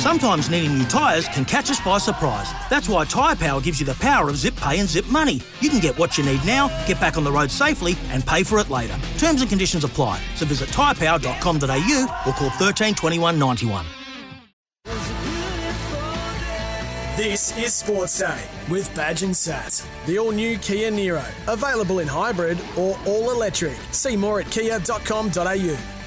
Sometimes needing new tyres can catch us by surprise. That's why Tyre Power gives you the power of zip pay and zip money. You can get what you need now, get back on the road safely, and pay for it later. Terms and conditions apply. So visit tyrepower.com.au or call 13 21 91. This is Sports Day with Badge and Sats. The all new Kia Niro. Available in hybrid or all electric. See more at kia.com.au.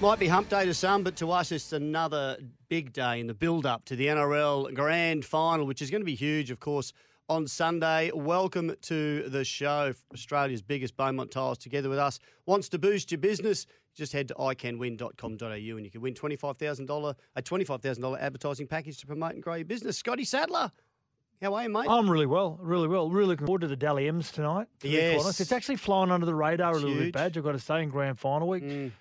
Might be hump day to some, but to us, it's another big day in the build up to the NRL Grand Final, which is going to be huge, of course, on Sunday. Welcome to the show. Australia's biggest Beaumont Tiles together with us. Wants to boost your business? Just head to iCanWin.com.au and you can win $25,000, a $25,000 advertising package to promote and grow your business. Scotty Sadler. How are you, mate? I'm really well, really well. Really looking forward to the Dally M's tonight. to Yes. It's actually flying under the radar It's a little huge. bit, Badge, I've got to say, in grand final week. Mm.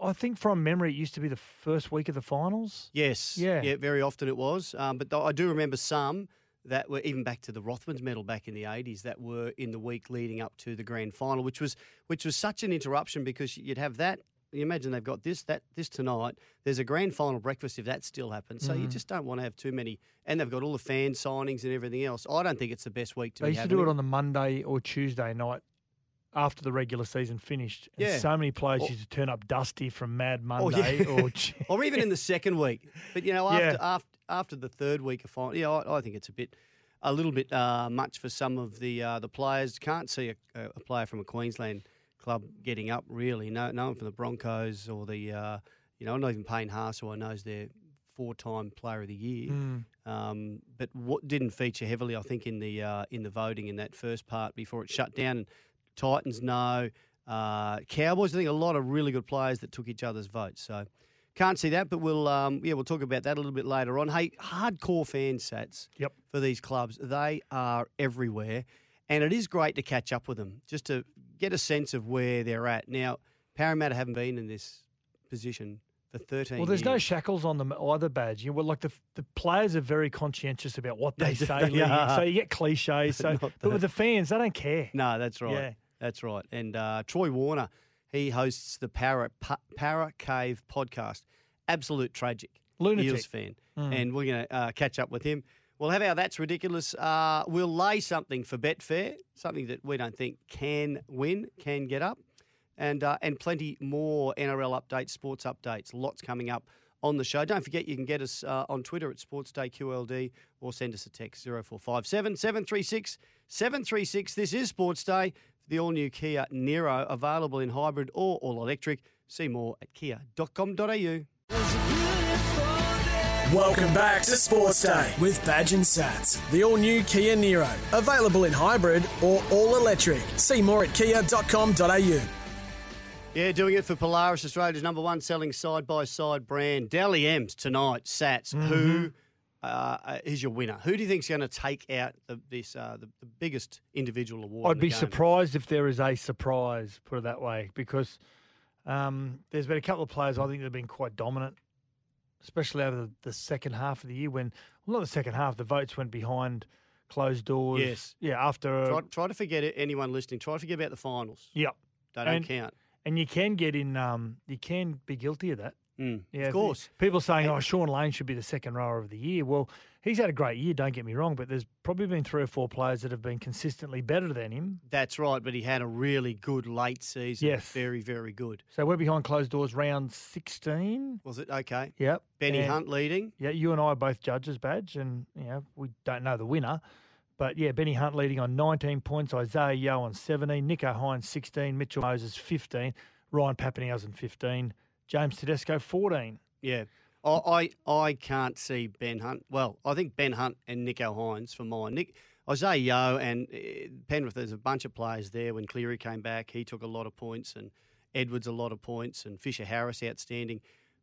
I think from memory, it used to be the first week of the finals. Yes. Yeah. Yeah, very often it was. Um, but th- I do remember some that were even back to the Rothmans medal back in the 80s that were in the week leading up to the grand final, which was which was such an interruption because you'd have that. You imagine they've got this that this tonight. There's a grand final breakfast if that still happens. So you Mm. just don't want to have too many. And they've got all the fan signings and everything else. I don't think it's the best week to They used to do it on the Monday or Tuesday night after the regular season finished. And Yeah. so many players Or- used to turn up dusty from Mad Oh. Monday or Tu- or even in the second week. But you know, after Yeah. after after the third week of final, yeah, I, I think it's a bit, a little bit uh, much for some of the uh, the players. Can't see a, a player from a Queensland club getting up really. No, no one from the Broncos or the, uh, you know, not even Payne Haas, who I know is their four-time Player of the Year. Mm. Um, but what didn't feature heavily, I think, in the uh, in the voting in that first part before it shut down. Titans no, uh, Cowboys. I think a lot of really good players that took each other's votes. So can't see that, but we'll um, yeah we'll talk about that a little bit later on. Hey, hardcore fan sats. Yep. For these clubs, they are everywhere, and it is great to catch up with them just to get a sense of where they're at. Now, Parramatta haven't been in this position for thirteen. Well, there's no shackles on them either, badge. You know, well, like the the players are very conscientious about what they say. they are. So you get cliches. So, but that. with the fans, they don't care. No, that's right. Yeah. That's right. And uh, Troy Warner, he hosts the Para, Pa- Para Cave podcast. Absolute tragic. Lunatic. Eels fan. Mm. And we're going to uh, catch up with him. We'll have our That's Ridiculous. Uh, we'll lay something for Betfair, something that we don't think can win, can get up. And, uh, and plenty more NRL updates, sports updates, lots coming up on the show. Don't forget you can get us uh, on Twitter at SportsDayQLD or send us a text 0457 736 736. This is Sports Day. The all new Kia Niro, available in hybrid or all electric. See more at kia.com.au. Welcome back to Sports Day with Badge and Sats. The all new Kia Niro. Available in hybrid or all electric. See more at kia.com.au. Yeah, doing it for Polaris, Australia's number one selling side by side brand. Dally M's tonight, Sats. Mm-hmm. Who uh, is your winner? Who do you think's going to take out the, this uh, the, the biggest individual award? I'd the be game? surprised if there is a surprise, put it that way, because um, there's been a couple of players I think that have been quite dominant, especially over the, the second half of the year when, well, not the second half, the votes went behind closed doors. Yes. Yeah, after. Try, try to forget it. Anyone listening, try to forget about the finals. Yep. They don't And- count. And you can get in, um, you can be guilty of that. Mm, Yeah, of course. People saying, "Oh, Shaun Lane should be the second rower of the year." Well, he's had a great year. Don't get me wrong, but there's probably been three or four players that have been consistently better than him. That's right, but he had a really good late season. Yes. Very, very good. So we're behind closed doors, round sixteen. Was it? Okay. Yep. Benny And- Hunt leading. Yeah, you and I are both judges, badge, and you know we don't know the winner. But yeah, Benny Hunt leading on 19 points, Isaiah Yeo on 17, Nicho Hynes 16, Mitchell Moses 15, Ryan Papenhuyzen 15, James Tedesco 14. Yeah. I, I I can't see Ben Hunt. Well, I think Ben Hunt and Nicho Hynes for mine. Nick Isaiah Yeo and uh, Penrith. There's a bunch of players there. When Cleary came back, he took a lot of points, and Edwards a lot of points, and Fisher Harris outstanding.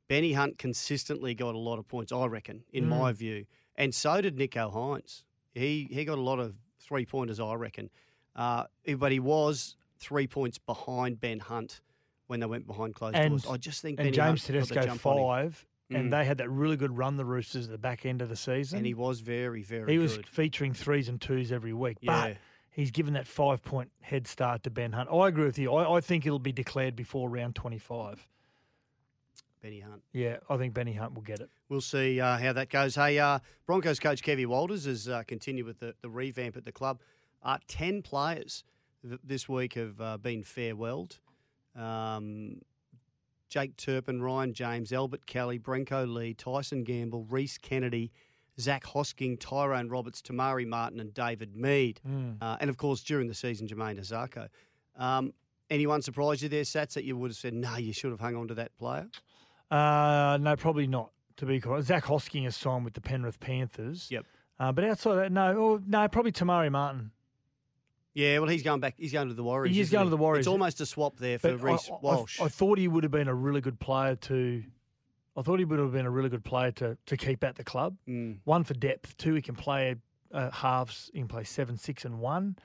Benny Hunt consistently got a lot of points, I reckon, in Mm. my view. And so did Nicho Hynes. He he got a lot of three pointers, I reckon. Uh, but he was three points behind Ben Hunt when they went behind closed And- doors. I just think and Benny James Hunt Tedesco jump on him. five, Mm. and they had that really good run the Roosters at the back end of the season. And he was very, very he was good. featuring threes and twos every week, Yeah. but he's given that five point head start to Ben Hunt. I agree with you. I, I think it'll be declared before round twenty five. Benny Hunt. Yeah, I think Benny Hunt will get it. We'll see uh, how that goes. Hey, uh, Broncos coach Kevy Walters has uh, continued with the, the revamp at the club. Uh, Ten players th- this week have uh, been farewelled. Um, Jake Turpin, Ryan James, Albert Kelly, Brenko Lee, Tyson Gamble, Rhys Kennedy, Zach Hosking, Tyrone Roberts, Te Maire Martin, and David Mead. Uh, and of course, during the season, Jamayne Isaako. Um, anyone surprise you there, Sats, that you would have said, no, you should have hung on to that player? Uh, no, probably not. To be correct, Zach Hosking has signed with the Penrith Panthers. Yep. Uh, but outside that, no, oh, no, probably Te Maire Martin. Yeah, well, he's going back. He's going to the Warriors. He isn't going to the Warriors. It's almost a swap there for But Reece I, I- Walsh. I, thought he would have been a really good player to. I thought he would have been a really good player to, to keep at the club. Mm. One for depth, two he can play uh, halves. He can play seven, six, and one,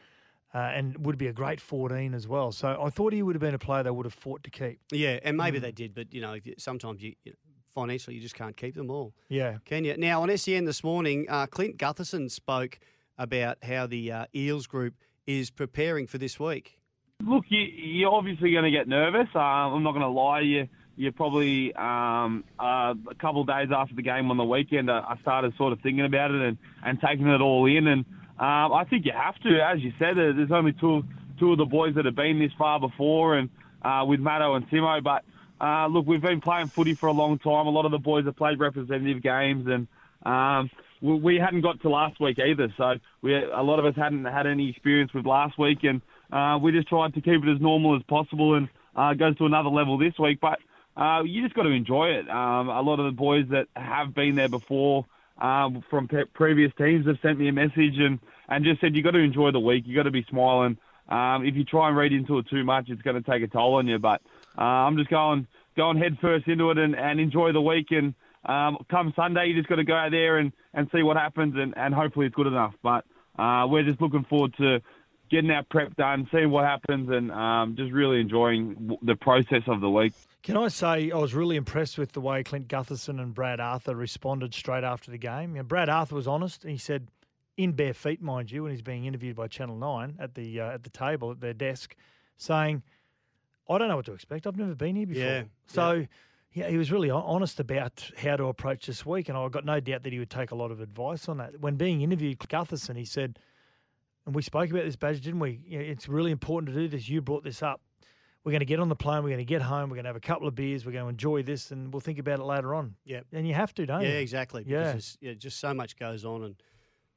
uh, and would be a great fourteen as well. So I thought he would have been a player they would have fought to keep. yeah, and maybe Mm. they did, but you know, if you- sometimes you, you financially you just can't keep them all, Yeah, can you? Now on SEN this morning, uh, Clint Gutherson spoke about how the uh, Eels group is preparing for this week. Look, you, you're obviously going to get nervous. Uh, I'm not going to lie. You, you're probably um, uh, a couple of days after the game on the weekend. uh, I started sort of thinking about it and, and taking it all in. And um, I think you have to, as you said. uh, There's only two two of the boys that have been this far before, and uh, with Matto and Timo. But uh, look, we've been playing footy for a long time. A lot of the boys have played representative games, and um, we, we hadn't got to last week either. So we, a lot of us hadn't had any experience with last week, and uh, we just tried to keep it as normal as possible and uh, goes to another level this week. But uh, you just got to enjoy it. Um, a lot of the boys that have been there before um, from pe- previous teams have sent me a message and, and just said you've got to enjoy the week. You've got to be smiling. Um, if you try and read into it too much, it's going to take a toll on you. But uh, I'm just going going head first into it and, and enjoy the week. And um, come Sunday, you just got to go out there and, and see what happens, and, and hopefully it's good enough. But uh, we're just looking forward to getting our prep done, seeing what happens, and um, just really enjoying the process of the week. Can I say I was really impressed with the way Clint Gutherson and Brad Arthur responded straight after the game. You know, Brad Arthur was honest. He said, in bare feet, mind you, when he's being interviewed by Channel Nine at the uh, at the table at their desk, saying, "I don't know what to expect. I've never been here before." Yeah, So. Yeah, he was really honest about how to approach this week, and I've got no doubt that he would take a lot of advice on that. When being interviewed, Gutherson, he said, and we spoke about this, Badge, didn't we? You know, it's really important to do this. You brought this up. We're going to get on the plane. We're going to get home. We're going to have a couple of beers. We're going to enjoy this, and we'll think about it later on. Yeah. And you have to, don't Yeah, you? exactly. Yeah. Because there's, yeah, just so much goes on, and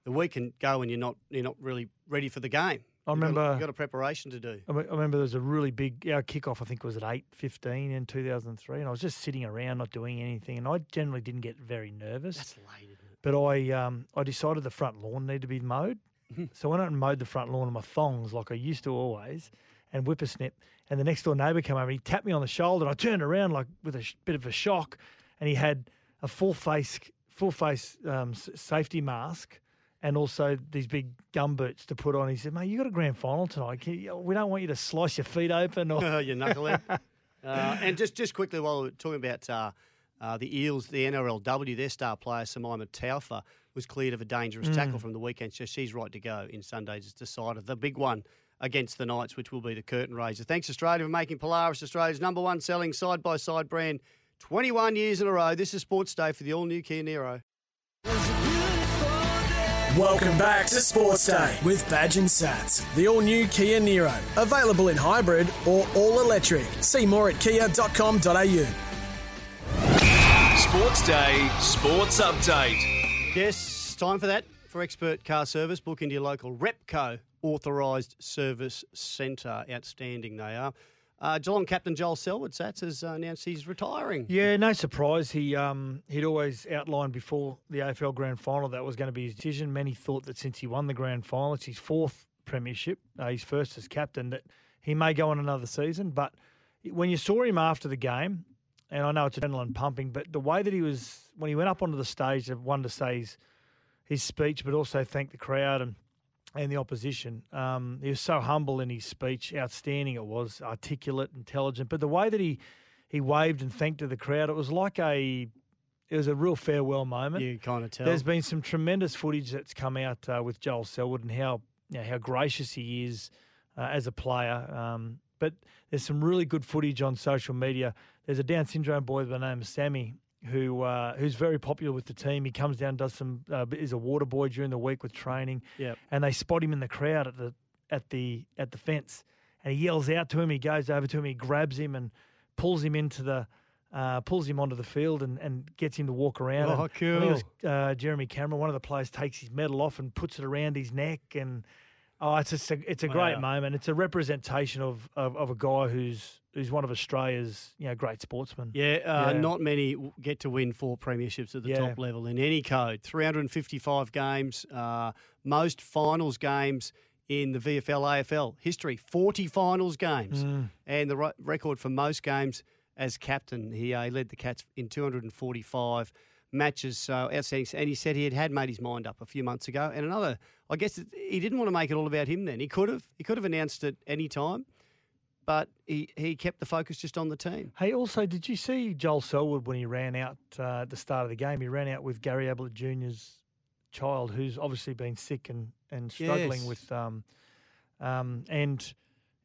the week can go, and you're not you're not really ready for the game. I You've got- remember- you've got a preparation to do. I I remember there was a really big our kickoff. I think was at eight fifteen in two thousand three, and I was just sitting around not doing anything, and I generally didn't get very nervous. That's late? But I um, I decided the front lawn needed to be mowed. So I went out and mowed the front lawn in my thongs like I used to always and whippersnip. And the next door neighbour came over and he tapped me on the shoulder. And I turned around like with a sh- bit of a shock and he had a full face full face um, s- safety mask and also these big gum boots to put on. He said, mate, you got a grand final tonight. Can you- we don't want you to slice your feet open or Oh, you knucklehead. uh, and just just quickly while we're talking about uh, uh, the Eels, the NRLW, their star player Simaima Taufa was cleared of a dangerous tackle from the weekend, so she's right to go in Sunday's decided. The big one against the Knights, which will be the curtain raiser. Thanks Australia for making Polaris Australia's number one selling side by side brand. 21 years in a row. This is Sports Day for the all new Kia Niro. Welcome back to Sports Day with Badge and Sats, the all new Kia Niro. Available in hybrid or all electric. See more at kia.com.au. Sports Day Sports Update. Yes, time for that. For expert car service, book into your local Repco authorised service centre. Outstanding they are. Uh, Geelong captain Joel Selwood, Sats, has uh, announced he's retiring. Yeah, no surprise. He um, he'd always outlined before the AFL Grand Final that was going to be his decision. Many thought that since he won the Grand Final, it's his fourth premiership, uh, his first as captain, that he may go on another season. But when you saw him after the game, and I know it's adrenaline pumping, but the way that he was when he went up onto the stage, I wanted to say his, his speech, but also thank the crowd and and the opposition. Um, he was so humble in his speech, outstanding it was, articulate, intelligent. But the way that he he waved and thanked to the crowd, it was like a it was a real farewell moment. You kind of tell. There's been some tremendous footage that's come out uh, with Joel Selwood and how you know, how gracious he is uh, as a player. Um, but there's some really good footage on social media. There's a Down syndrome boy by the name of Sammy who uh, who's very popular with the team. He comes down, does some uh, is a water boy during the week with training. Yep. And they spot him in the crowd at the at the at the fence, and he yells out to him. He goes over to him. He grabs him and pulls him into the. Uh, pulls him onto the field and, and gets him to walk around. Oh, And it was, cool. uh, Jeremy Cameron, one of the players, takes his medal off and puts it around his neck, and oh, it's just a, it's a great Wow. moment. It's a representation of, of, of a guy who's who's one of Australia's you know great sportsmen. Yeah, uh, Yeah. not many get to win four premierships at the Yeah. top level in any code. 355 games, uh, most finals games in the VFL AFL history. 40 finals games, Mm. and the record for most games as captain. He, uh, he led the Cats in 245 matches, so outstanding. And he said he had had made his mind up a few months ago. And another, I guess it- he didn't want to make it all about him. Then he could have, he could have announced it any time. But he, he kept the focus just on the team. Hey, also, did you see Joel Selwood when he ran out uh, at the start of the game? He ran out with Gary Ablett Jr.'s child, who's obviously been sick and, and struggling Yes. with, um, um, and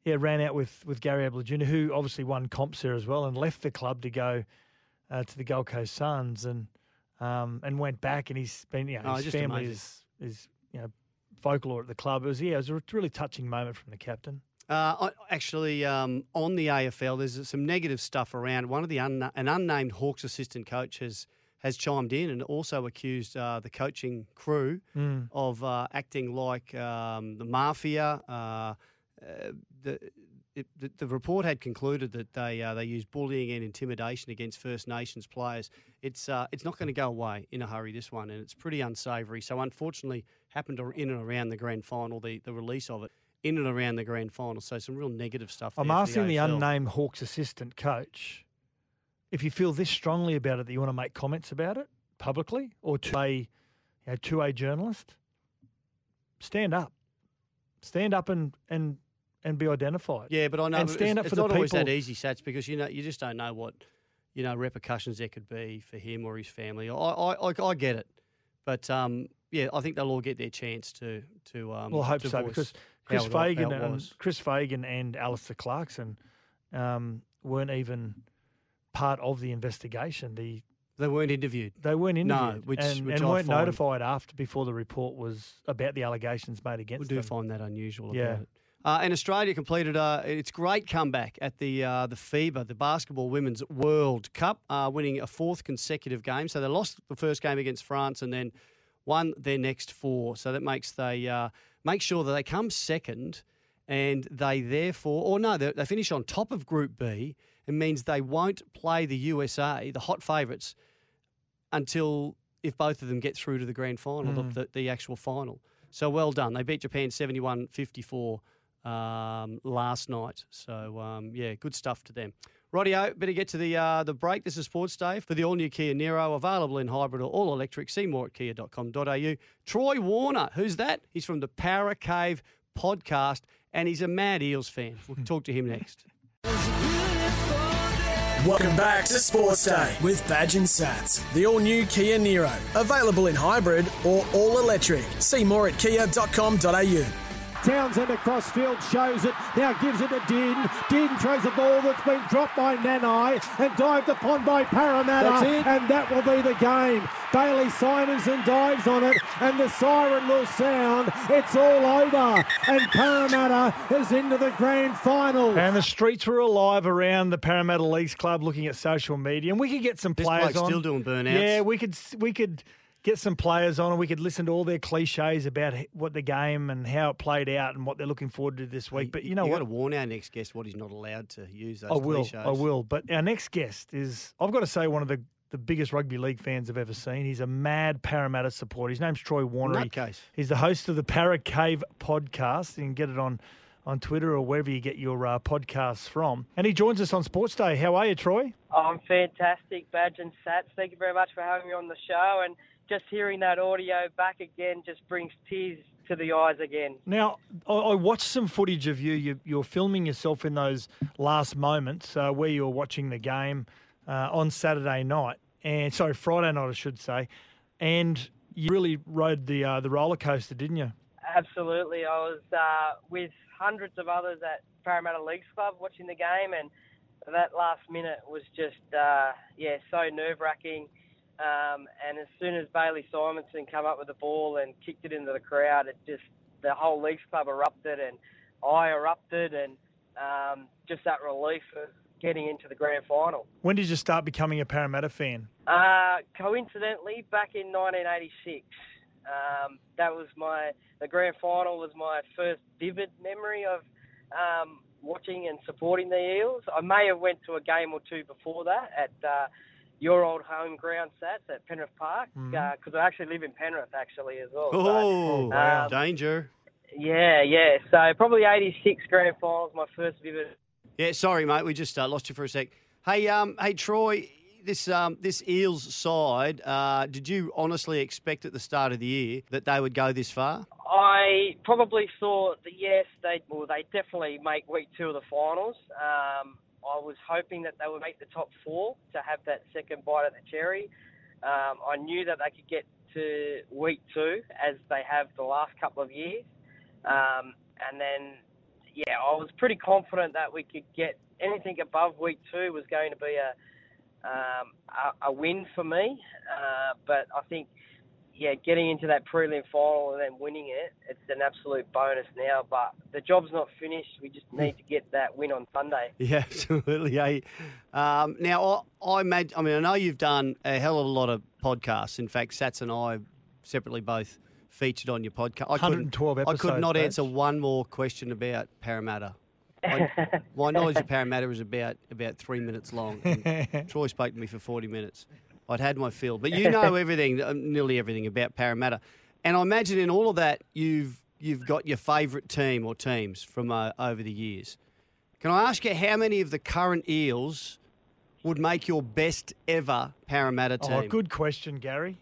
yeah, ran out with, with Gary Ablett Jr., who obviously won comps there as well, and left the club to go uh, to the Gold Coast Suns, and um, and went back, and he's been, you know, Oh, his family amazing. is is you know folklore at the club. It was yeah, it was a really touching moment from the captain. Uh, actually, um, on the AFL, there's some negative stuff around. One of the unna- an unnamed Hawks assistant coach has has chimed in and also accused uh, the coaching crew Mm. of uh, acting like um, the mafia. Uh, uh, the, it, the the report had concluded that they uh, they used bullying and intimidation against First Nations players. It's uh, it's not going to go away in a hurry. This one, and it's pretty unsavoury. So unfortunately, happened in and around the grand final. The the release of it in and around the grand final. So some real negative stuff. I'm asking the, AFL. unnamed Hawks assistant coach if you feel this strongly about it that you want to make comments about it publicly or to a you know, to a journalist. Stand up, stand up and and and be identified. Yeah, but I know And stand it's, up for it's the not always that easy, Sats, because you know you just don't know what you know repercussions there could be for him or his family. I I, I, I get it, but um, yeah, I think they'll all get their chance to to um. Well, I hope so because Chris it- Fagan and. Chris Fagan and Alastair Clarkson um, weren't even part of the investigation. The they weren't interviewed. they weren't No, interviewed which- and, which and I weren't notified after before the report was about the allegations made against. We do them. find that unusual. Yeah. About it. Uh, and Australia completed uh, its great comeback at the uh, the FIBA, the Basketball Women's World Cup, uh, winning a fourth consecutive game. So they lost the first game against France and then won their next four. So that makes they uh, make sure that they come second, and they therefore, or no, they, they finish on top of Group B. It means they won't play the USA, the hot favourites, until if both of them get through to the grand final, the- Mm. the, the actual final. So well done. They beat Japan 71 54 um, last night. So, um, yeah, good stuff to them. Rightio, better get to the uh, the break. This is Sports Day for the all new Kia Niro, available in hybrid or all electric. See more at kia.com.au. Troy Warner, who's that? He's from the Para Cave podcast, and he's a mad Eels fan. We'll talk to him next. Welcome back to Sports Day with Badge and Sats. The all new Kia Niro. Available in hybrid or all electric. See more at kia.com.au. Townsend across field shows it. Now gives it to Din. Din throws a ball that's been dropped by Nanai and dived upon by Parramatta. That's it. And that will be the game. Bailey Simonson dives on it and the siren will sound. It's all over. And Parramatta is into the grand final. And the streets were alive around the Parramatta Leagues Club looking at social media, and we could get some This players bloke's on. still doing burnouts. Yeah, we could we could get some players on, and we could listen to all their cliches about what the game and how it played out and what they're looking forward to this week. But you know you what? got to warn our next guest what he's not allowed to use those I will. cliches. I will. But our next guest is, I've got to say, one of the, the biggest rugby league fans I've ever seen. He's a mad Parramatta supporter. His name's Troy Warner. He- Nutcase. He's the host of the Para Cave podcast. You can get it on on Twitter or wherever you get your uh, podcasts from. And he joins us on Sports Day. How are you, Troy? I'm fantastic, Badge and Sats. Thank you very much for having me on the show. And just hearing that audio back again just brings tears to the eyes again. Now, I, I watched some footage of you. you. You're filming yourself in those last moments uh, where you were watching the game uh, on Saturday night, and sorry, Friday night, I should say. And you really rode the uh, the roller coaster, didn't you? Absolutely. I was uh, with hundreds of others at Parramatta Leagues Club watching the game, and that last minute was just, uh, yeah, so nerve wracking. Um, and as soon as Bailey Simonson came up with the ball and kicked it into the crowd, it just the whole Leagues Club erupted, and I erupted, and um, just that relief of getting into the grand final. When did you start becoming a Parramatta fan? Uh, coincidentally, back in 1986. Um, that was my the grand final was my first vivid memory of um, watching and supporting the Eels. I may have went to a game or two before that at uh, your old home ground, Sats at Penrith Park, because Mhm. uh, I actually live in Penrith actually as well. Oh, So, um, danger. yeah, yeah. So probably '86 grand finals, my first vivid. Yeah, sorry, mate. We just uh, lost you for a sec. Hey, um, hey, Troy. This um, this Eels side. Uh, did you honestly expect at the start of the year that they would go this far? I probably thought that yes, they well they definitely make week two of the finals. Um, I was hoping that they would make the top four to have that second bite at the cherry. Um, I knew that they could get to week two as they have the last couple of years, um, and then yeah, I was pretty confident that we could get anything above week two was going to be a um, a, a win for me. Uh, but I think yeah, getting into that prelim final and then winning it, it's an absolute bonus now. But the job's not finished. We just need to get that win on Sunday. Yeah, absolutely. Hey, um, now I, I imagine. I mean, I know you've done a hell of a lot of podcasts. In fact, Sats and I separately both featured on your podcast. I couldn't- 112 I could not Badge. answer one more question about Parramatta. I, my knowledge of Parramatta is about about three minutes long. Troy spoke to me for forty minutes. I'd had my fill, but you know everything, uh, nearly everything about Parramatta, and I imagine in all of that you've you've got your favourite team or teams from uh, over the years. Can I ask you how many of the current Eels would make your best ever Parramatta team? Oh, good question, Gary.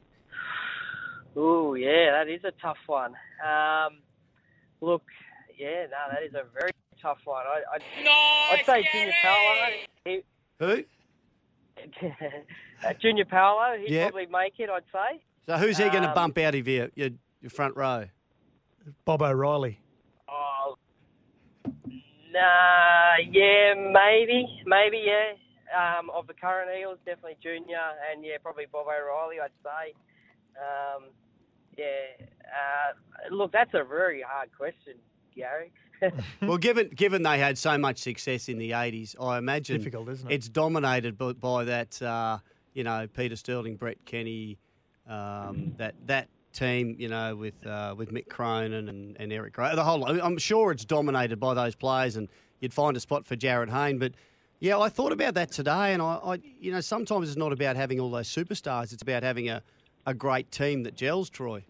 Oh, yeah, that is a tough one. Um, look, yeah, no, that is a very tough one. I, I, I'd say Junior Paulo. He, Who? uh, Junior Paulo, he'd Yeah. probably make it, I'd say. So who's he going to Um, bump out of your, your your front row? Bob O'Reilly. Oh, nah, yeah, maybe, maybe, yeah. Um, of the current Eels, definitely Junior, and yeah, probably Bob O'Reilly, I'd say. Um, yeah, uh, look, that's a very hard question, Gary. well, given given they had so much success in the '80s, I imagine Difficult, isn't it? It's dominated by, by that, uh, you know, Peter Sterling, Brett Kenny, um, that that team, you know, with uh, with Mick Cronin and, and Eric Gray. The whole, I'm sure it's dominated by those players, and you'd find a spot for Jarryd Hayne. But yeah, I thought about that today, and I, I, you know, sometimes it's not about having all those superstars; it's about having a, a great team that gels. Troy.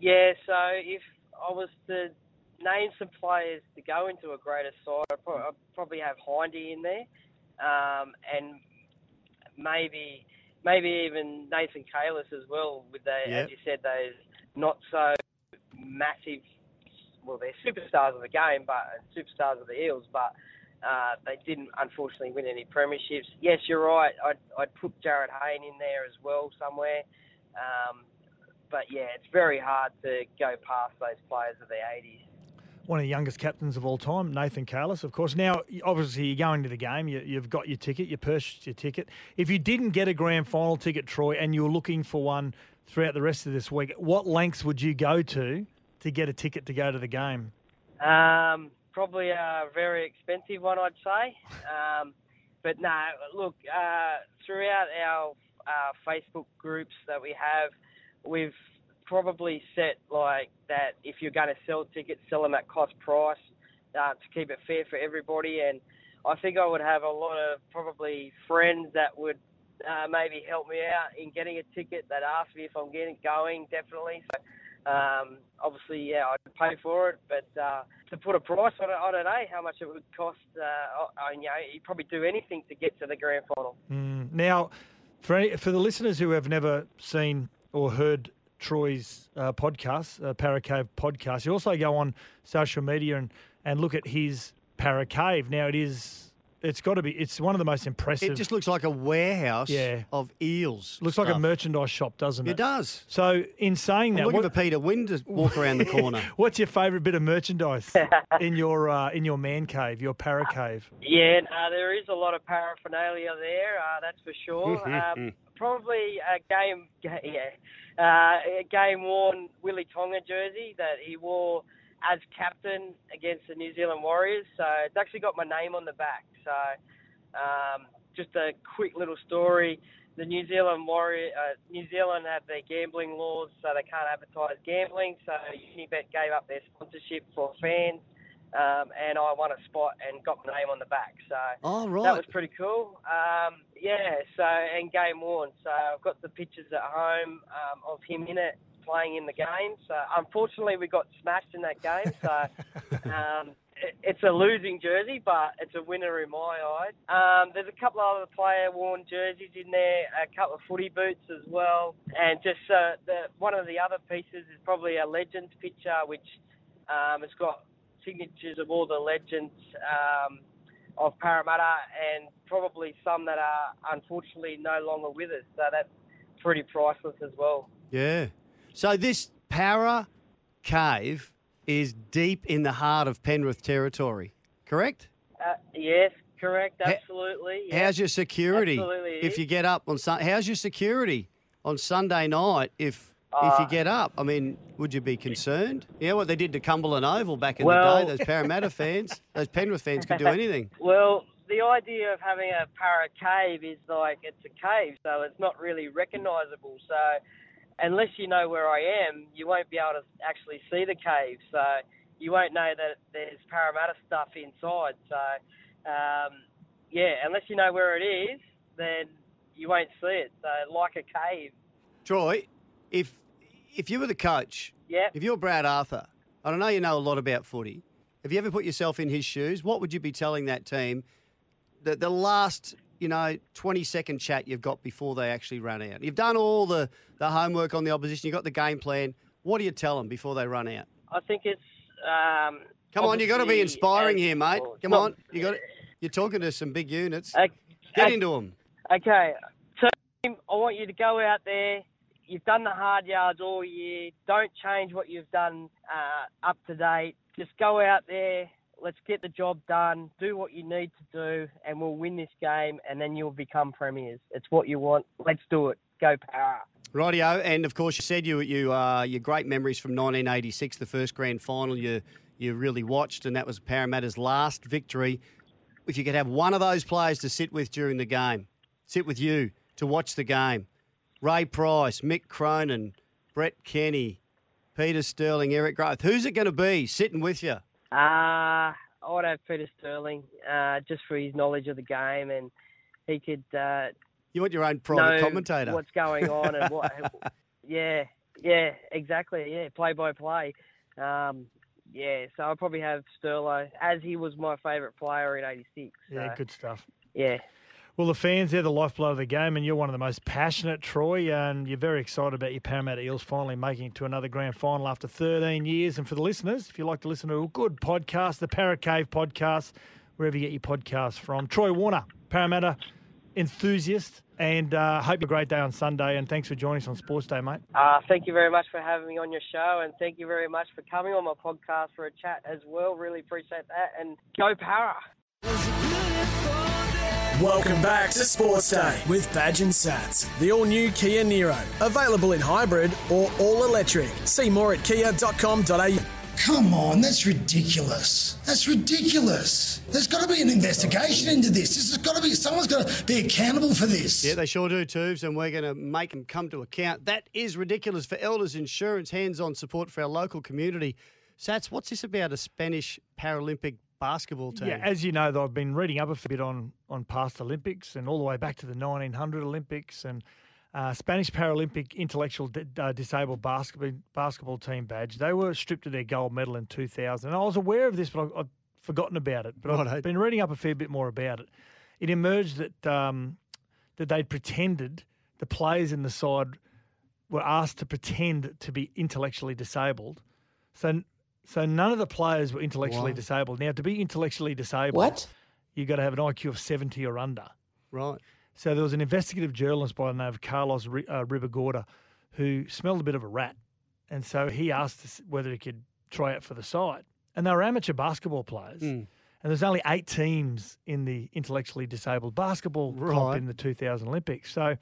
Yeah, so if I was to name some players to go into a greater side, I'd I'd probably have Hindy in there, um, and maybe maybe even Nathan Cayless as well. With the, Yeah. as you said, those not so massive. Well, they're superstars of the game, but superstars of the Eels, but. Uh, they didn't unfortunately win any premierships. Yes, you're right. I'd, I'd put Jarryd Hayne in there as well somewhere. Um, but yeah, it's very hard to go past those players of the 80s. One of the youngest captains of all time, Nathan Cayless, of course. Now, obviously, you're going to the game. You, you've got your ticket. You purchased your ticket. If you didn't get a grand final ticket, Troy, and you're looking for one throughout the rest of this week, what lengths would you go to to get a ticket to go to the game? Um, probably a very expensive one, I'd say. Um, but no, look, uh, throughout our uh, Facebook groups that we have, we've probably set like that if you're going to sell tickets, sell them at cost price uh, to keep it fair for everybody. And I think I would have a lot of probably friends that would uh, maybe help me out in getting a ticket. They'd ask me if I'm getting going, definitely. So um, obviously, yeah, I'd pay for it, but uh, to put a price on it, I don't know how much it would cost. Uh, I, you know, you'd probably do anything to get to the grand final. Mm. Now, for any, for the listeners who have never seen or heard Troy's uh, podcast, uh, Paracave podcast, you also go on social media and, and look at his Paracave. Now, it is it's got to be. It's one of the most impressive. It just looks like a warehouse Yeah. of eels. looks like a stuff. merchandise shop, doesn't it? It does. So, in saying I'm that, looking what- for Peter Wynn to walk around the corner. what's your favourite bit of merchandise in your uh, in your man cave, your para cave? Yeah, no, there is a lot of paraphernalia there. Uh, that's for sure. um, probably a game, yeah, uh, a game worn Willie Tonga jersey that he wore as captain against the New Zealand Warriors. So it's actually got my name on the back. So um, just a quick little story. The New Zealand Warrior, uh, New Zealand have their gambling laws, so they can't advertise gambling. So Unibet gave up their sponsorship for fans, um, and I won a spot and got my name on the back. So Oh, right. that was pretty cool. Um, yeah, so and game worn. So I've got the pictures at home um, of him in it playing in the game. So unfortunately, we got smashed in that game. So um, it, it's a losing jersey, but it's a winner in my eyes. Um, there's a couple of other player worn jerseys in there, a couple of footy boots as well, and just uh, the one of the other pieces is probably a legends picture, which um, has got signatures of all the legends. Um, of Parramatta and probably some that are unfortunately no longer with us. So that's pretty priceless as well. Yeah. So this Para Cave is deep in the heart of Penrith territory, correct? Uh, yes, correct, absolutely. yeah. How's your security Absolutely if you get up on Sun? How's your security on Sunday night if if you Uh, get up? I mean, would you be concerned? Yeah, what they did to Cumberland Oval back in Well- the day. Those Parramatta fans, those Penrith fans could do anything. Well, the idea of having a para cave is like it's a cave, so it's not really recognisable. So unless you know where I am, you won't be able to actually see the cave. So you won't know that there's Parramatta stuff inside. So um, yeah, unless you know where it is, then you won't see it. So like a cave. Troy, if if you were the coach, Yeah. if you're Brad Arthur, and I know you know a lot about footy, have you ever put yourself in his shoes? What would you be telling that team? The the last you know twenty second chat you've got before they actually run out. You've done all the the homework on the opposition. You've got the game plan. What do you tell them before they run out? I think it's. Um, Come on, you've got to be inspiring here, mate. Come not- on, you got. You're talking to some big units. Uh, Get uh, into them. Okay, so I want you to go out there. You've done the hard yards all year. Don't change what you've done uh, up to date. Just go out there. Let's get the job done. Do what you need to do, and we'll win this game. And then you'll become premiers. It's what you want. Let's do it. Go Para. Rightio, and of course you said you you uh, your great memories from 1986, the first grand final you you really watched, and that was Parramatta's last victory. If you could have one of those players to sit with during the game, sit with you to watch the game, Ray Price, Mick Cronin, Brett Kenny, Peter Sterling, Eric Grothe, who's it going to be sitting with you? Uh, I would have Peter Sterling, uh, just for his knowledge of the game, and he could uh, You want your own private know commentator? what's going on and what. yeah, yeah, exactly. Yeah, play by play. Um, yeah, so I'll probably have Sterlo as he was my favourite player in '86. Yeah, good stuff. Yeah. Well, the fans, they're the lifeblood of the game, and you're one of the most passionate, Troy, and you're very excited about your Parramatta Eels finally making it to another grand final after 13 years. And for the listeners, if you like to listen to a good podcast, the Para Cave podcast, wherever you get your podcasts from. Troy Warner, Parramatta enthusiast, and uh, hope you a great day on Sunday, and thanks for joining us on Sports Day, mate. Uh, thank you very much for having me on your show, and thank you very much for coming on my podcast for a chat as well. Really appreciate that, and go Para. Welcome back to Sports Day with Badge and Sats. The all new Kia Niro. Available in hybrid or all electric. See more at kia.com.au. Come on, that's ridiculous. That's ridiculous. There's got to be an investigation into this. This has got to be, someone's got to be accountable for this. Yeah, they sure do, Tubes, and we're going to make them come to account. That is ridiculous for Elders Insurance, hands on support for our local community. Sats, what's this about a Spanish Paralympic basketball team. Yeah, as you know, though, I've been reading up a bit on on past Olympics and all the way back to the 1900 Olympics and uh, Spanish Paralympic intellectual di- uh, disabled basketball basketball team badge. They were stripped of their gold medal in 2000. And I was aware of this, but I, I've forgotten about it. But. I've been reading up a fair bit more about it. It emerged that um, that they'd pretended the players in the side were asked to pretend to be intellectually disabled. So so none of the players were intellectually Wow. disabled. Now to be intellectually disabled, What? you got to have an IQ of 70 or under. Right. So there was an investigative journalist by the name of Carlos uh, Ribagorda who smelled a bit of a rat. And so he asked whether he could try out for the side. And they were amateur basketball players. Hmm. And there's only eight teams in the intellectually disabled basketball comp in the 2000 Olympics. So,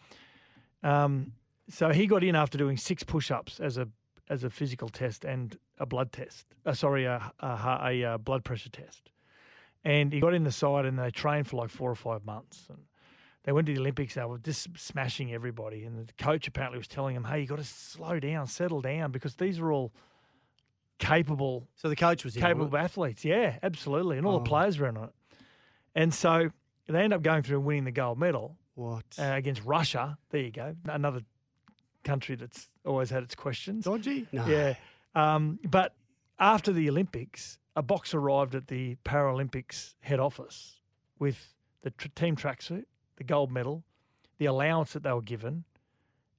um, so he got in after doing six push-ups as a as a physical test and a blood test. Uh, sorry, a, a, a, a blood pressure test. And he got in the side, and they trained for like four or five months. And they went to the Olympics. They were just smashing everybody. And the coach apparently was telling them, "Hey, you got to slow down, settle down, because these are all capable." So the coach was capable wasn't athletes. Yeah, absolutely, and all Oh. the players were in on it. And so they end up going through and winning the gold medal? What? uh, against Russia. There you go, another country that's always had its questions. Dodgy? No. Yeah, um, but after the Olympics, a box arrived at the Paralympics head office with the tr- team tracksuit, the gold medal, the allowance that they were given,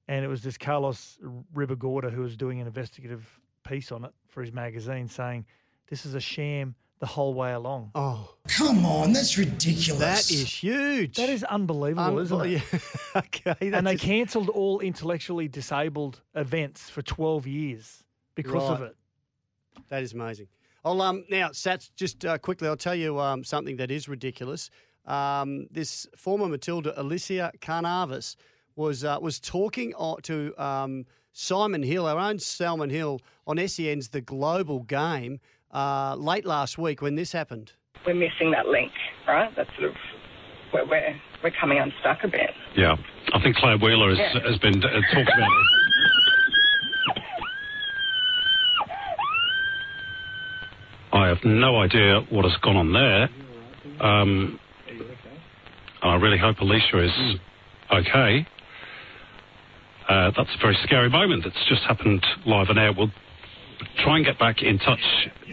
and it was this Carlos Ribagorda who was doing an investigative piece on it for his magazine, saying this is a sham the whole way along. Oh, Come on, that's ridiculous. that is huge. That is unbelievable, isn't it? Yeah. okay. and they that's a- cancelled all intellectually disabled events for 12 years because of it. That is amazing. I'll um now Sats just uh, quickly. I'll tell you um something that is ridiculous. Um, this former Matilda Alicia Carnavas was uh, was talking to um, Simon Hill, our own Salmon Hill, on SEN's The Global Game uh, late last week when this happened. we're missing that link, right? That's sort of where we're we're coming unstuck a bit. Yeah, I think Clare Wheeler has, Yeah. has been uh, talked about. I have no idea what has gone on there. Um, and I really hope Alicia is okay. Uh, that's a very scary moment that's just happened live and air. We'll try and get back in touch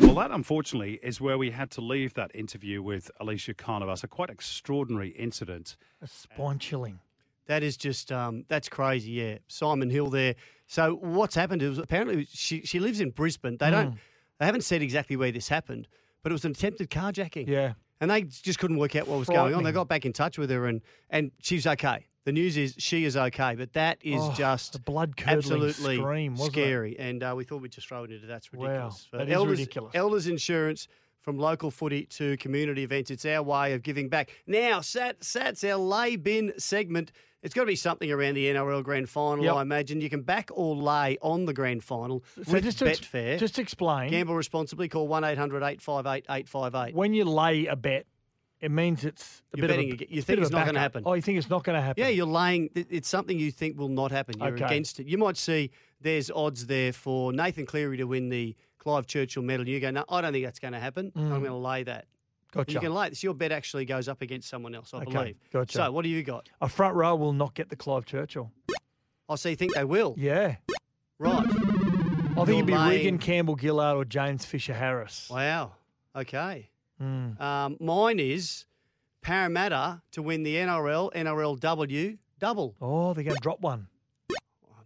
Well, that unfortunately is where we had to leave that interview with Alicia Carnavas, a quite extraordinary incident. A spine chilling. That is just um, that's crazy. Yeah, Simon Hill there. So what's happened is apparently she she lives in Brisbane. They don't Mm. they haven't said exactly where this happened, but it was an attempted carjacking. Yeah. and they just couldn't work out what was going on. They got back in touch with her, and and she's okay. The news is she is okay, but that is Oh, just a blood-curdling absolutely scream, wasn't it? scary. And uh, we thought we'd just throw it into that's ridiculous. For that is Elders, ridiculous. Elders Insurance. From local footy to community events, it's our way of giving back. Now, Sat, Sat's our lay bin segment. It's got to be something around the NRL Grand Final, Yep. I imagine. You can back or lay on the Grand Final So with just to ex- just explain, Gamble responsibly. Call 1 800 858 858. when you lay a bet, it means it's a You're bit betting of a, you think it's not gonna happen. Oh, you think it's not going to happen? Yeah, you're laying. It's something you think will not happen. You're Okay. against it. You might see there's odds there for Nathan Cleary to win the Clive Churchill medal. You go, no, I don't think that's going to happen. I'm Mm. going to lay that. Gotcha. You can lay this. Your bet actually goes up against someone else, I Okay, believe. gotcha. So what do you got? A front row will not get the Clive Churchill. I see. You think they will? Yeah. Right. I think it'd be Reagan Campbell Gillard or James Fisher Harris. Wow. Okay. Mm. Um, mine is Parramatta to win the NRL NRLW double. Oh, they're going to drop one.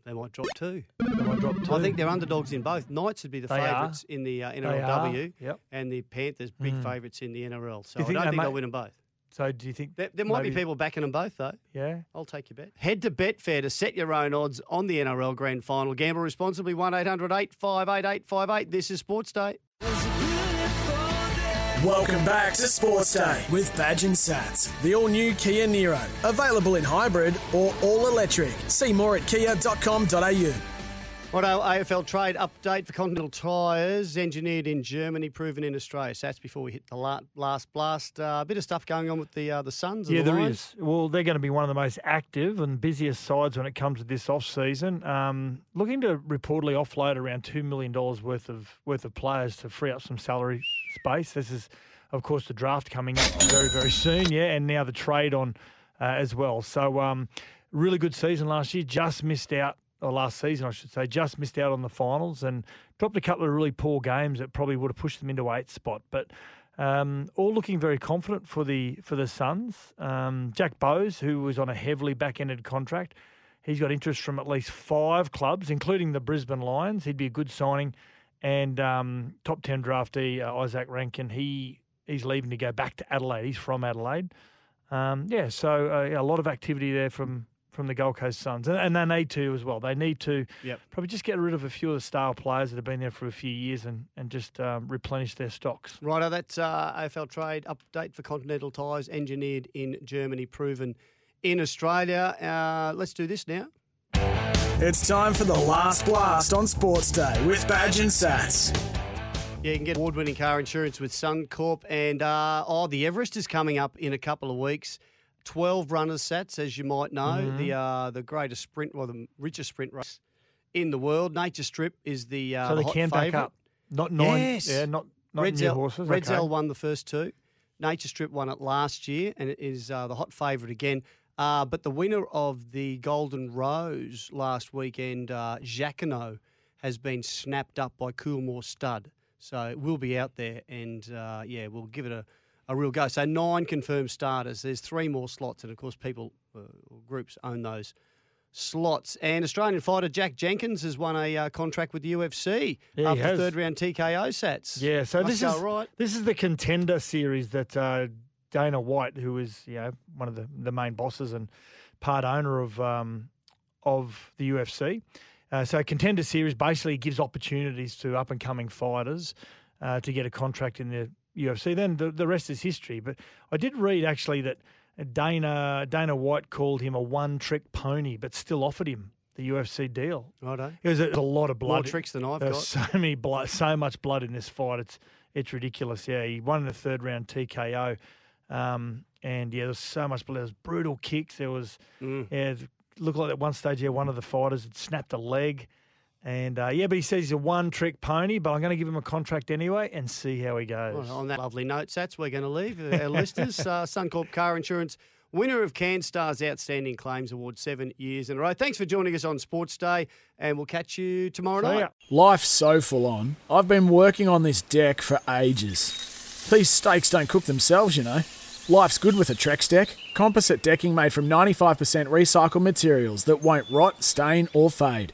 They might drop two. They might drop two. I think they're underdogs in both. Knights would be the They are. favourites in the uh, NRLW, yep. and the Panthers big Mm. favourites in the NRL. So I don't they think may- they'll win them both. So do you think There, there might maybe- be people backing them both, though. Yeah. I'll take your bet. Head to Betfair to set your own odds on the NRL Grand Final. Gamble responsibly. One 858 858 This is Sports Day. Welcome back to Sports Day with Badge and Sats. The all new Kia Niro. Available in hybrid or all electric. See more at kia.com.au. Righto, AFL trade update for Continental Tyres, engineered in Germany, proven in Australia. So that's before we hit the la- last blast. Uh, a bit of stuff going on with the uh, the Suns. Yeah, the there Lions. is. Well, they're going to be one of the most active and busiest sides when it comes to this off season. Um, looking to reportedly offload around two million dollars worth of worth of players to free up some salary space. This is of course, the draft coming up very, very soon. Yeah, and now the trade on uh, as well. So, um, really good season last year. Just missed out, or last season, I should say, just missed out on the finals and dropped a couple of really poor games that probably would have pushed them into eighth spot. But um, all looking very confident for the for the Suns. Um, Jack Bowes, who was on a heavily back-ended contract, he's got interest from at least five clubs, including the Brisbane Lions. He'd be a good signing. And um, top ten draftee uh, Isaac Rankine, he he's leaving to go back to Adelaide. He's from Adelaide. Um, yeah, so uh, yeah, a lot of activity there from from the Gold Coast Suns, and, and, they need to as well. They need to yep. probably just get rid of a few of the star players that have been there for a few years and and just um, replenish their stocks. Righto, that's uh, AFL trade update for Continental Tires, engineered in Germany, proven in Australia. Uh, let's do this now. It's time for the last blast on Sports Day with Badge and Sats. Yeah, you can get award-winning car insurance with Suncorp, and uh, oh, the Everest is coming up in a couple of weeks. Twelve runners sats, as you might know, Mm-hmm. the uh, the greatest sprint, well, the richest sprint race in the world. Nature Strip is the uh, so the they hot can back up, not nine, Yes. yeah, not not Red new Zell, horses. Red okay. Zell won the first two. Nature Strip won it last year, and it is uh, the hot favourite again. Uh, but the winner of the Golden Rose last weekend, uh, Jacquinot, has been snapped up by Coolmore Stud. So it will be out there, and uh, yeah, we'll give it a, a real go. So nine confirmed starters. There's three more slots, and of course, people uh, or groups own those slots. And Australian fighter Jack Jenkins has won a uh, contract with the UFC Yeah, after third round TKO sets. Yeah, so Must this is right. this is the contender series that uh, Dana White, who is you know one of the, the main bosses and part owner of um, of the UFC. Uh, so contender series basically gives opportunities to up and coming fighters uh, to get a contract in the UFC. Then the, the rest is history. But I did read actually that Dana Dana White called him a one trick pony, but still offered him the UFC deal. Righto. It was a, it was a lot of blood. More tricks than I've There's got. so many blood, so much blood in this fight. It's it's ridiculous. Yeah, he won in the third round TKO, um, and yeah, there was so much blood. There was brutal kicks. There was Mm. yeah, it looked like at one stage yeah, one of the fighters had snapped a leg. And uh, yeah, but he says he's a one-trick pony. But I'm going to give him a contract anyway and see how he goes. Well, on that lovely note, Sats, we're going to leave uh, our listeners. Uh, Suncorp Car Insurance, winner of CanStar's Outstanding Claims Award seven years in a row. Thanks for joining us on Sports Day, and we'll catch you tomorrow See night. ya. Life's so full on. I've been working on this deck for ages. These steaks don't cook themselves, you know. Life's good with a Trex deck. Composite decking made from 95% recycled materials that won't rot, stain, or fade.